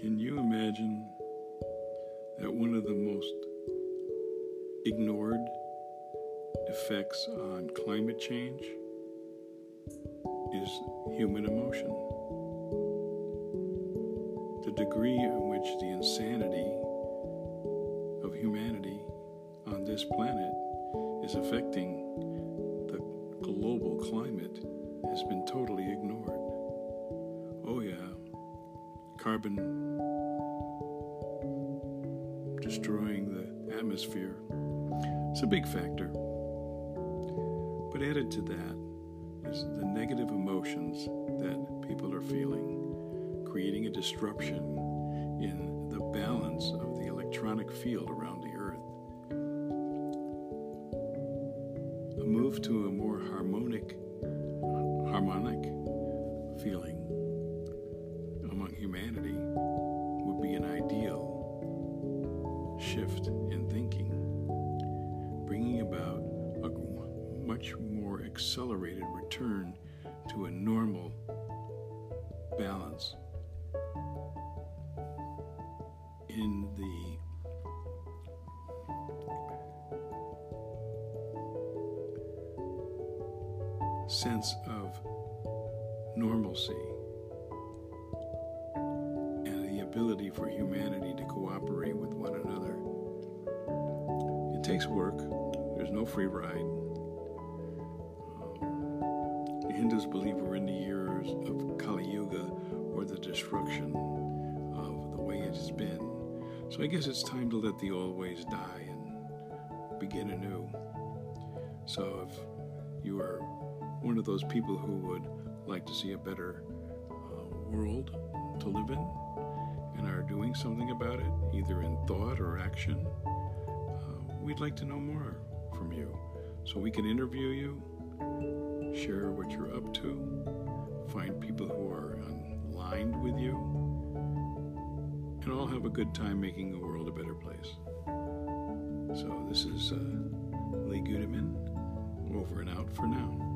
Can you imagine that one of the most ignored effects on climate change is human emotion? The degree in which the insanity of humanity on this planet is affecting the global climate carbon destroying the atmosphere. It's a big factor. But added to that is the negative emotions that people are feeling, creating a disruption in the balance of the electronic field around the Earth. A move to a more harmonic, harmonic feeling shift in thinking, bringing about a much more accelerated return to a normal balance in the sense of normalcy ability for humanity to cooperate with one another. It takes work, there's no free ride. Um, the Hindus believe we're in the years of Kali Yuga or the destruction of the way it has been. So I guess it's time to let the old ways die and begin anew. So if you are one of those people who would like to see a better uh, world to live in and are doing something about it, either in thought or action, uh, we'd like to know more from you. So we can interview you, share what you're up to, find people who are aligned with you, and all have a good time making the world a better place. So this is uh, Lee Gudeman, over and out for now.